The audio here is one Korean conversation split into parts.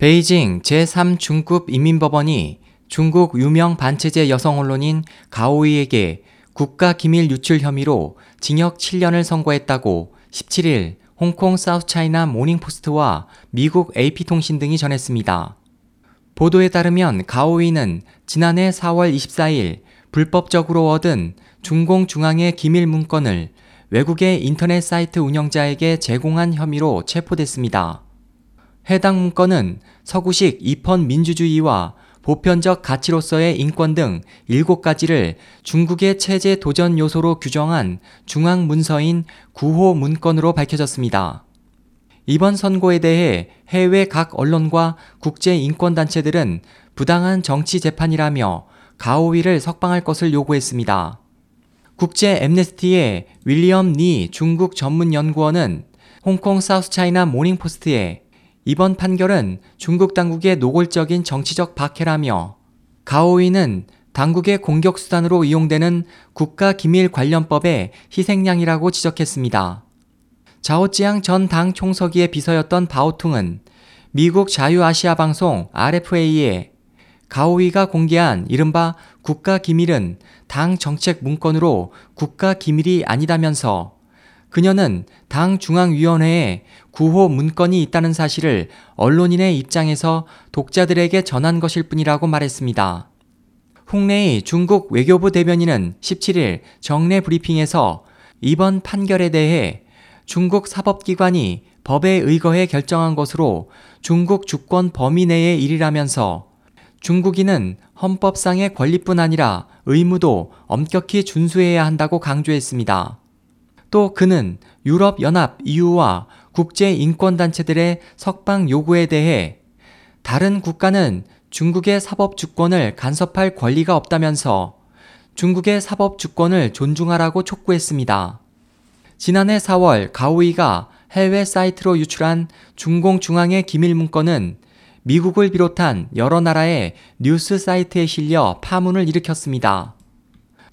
베이징 제3중급 인민법원이 중국 유명 반체제 여성 언론인 가오이에게 국가 기밀 유출 혐의로 징역 7년을 선고했다고 17일 홍콩 사우스차이나 모닝포스트와 미국 AP통신 등이 전했습니다. 보도에 따르면 가오이는 지난해 4월 24일 불법적으로 얻은 중공 중앙의 기밀 문건을 외국의 인터넷 사이트 운영자에게 제공한 혐의로 체포됐습니다. 해당 문건은 서구식 입헌 민주주의와 보편적 가치로서의 인권 등 7가지를 중국의 체제 도전 요소로 규정한 중앙 문서인 9호 문건으로 밝혀졌습니다. 이번 선고에 대해 해외 각 언론과 국제 인권단체들은 부당한 정치 재판이라며 가오위를 석방할 것을 요구했습니다. 국제 엠네스티의 윌리엄 니 중국 전문 연구원은 홍콩 사우스차이나 모닝포스트는 이번 판결은 중국 당국의 노골적인 정치적 박해라며 가오위는 당국의 공격 수단으로 이용되는 국가기밀관련법의 희생양이라고 지적했습니다. 자오찌양 전 당 총서기의 비서였던 바오퉁은 미국 자유아시아 방송 RFA에 가오위가 공개한 이른바 국가기밀은 당 정책 문건으로 국가기밀이 아니다면서 그녀는 당 중앙위원회에 구호 문건이 있다는 사실을 언론인의 입장에서 독자들에게 전한 것일 뿐이라고 말했습니다. 홍레이 중국 외교부 대변인은 17일 정례 브리핑에서 이번 판결에 대해 중국 사법기관이 법에 의거해 결정한 것으로 중국 주권 범위 내의 일이라면서 중국인은 헌법상의 권리뿐 아니라 의무도 엄격히 준수해야 한다고 강조했습니다. 또 그는 유럽연합 EU와 국제인권단체들의 석방 요구에 대해 다른 국가는 중국의 사법 주권을 간섭할 권리가 없다면서 중국의 사법 주권을 존중하라고 촉구했습니다. 지난해 4월 가오이가 해외 사이트로 유출한 중공 중앙의 기밀 문건은 미국을 비롯한 여러 나라의 뉴스 사이트에 실려 파문을 일으켰습니다.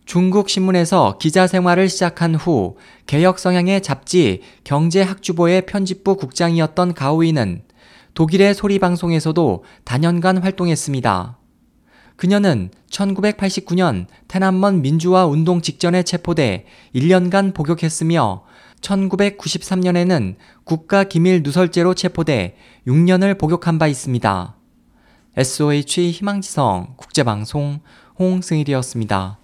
중국 신문에서 기자 생활을 시작한 후 개혁 성향의 잡지 경제학주보의 편집부 국장이었던 가오이는 독일의 소리 방송에서도 단연간 활동했습니다. 그녀는 1989년 테난먼 민주화 운동 직전에 체포돼 1년간 복역했으며 1993년에는 국가 기밀 누설죄로 체포돼 6년을 복역한 바 있습니다. SOH 희망지성 국제방송 홍승일이었습니다.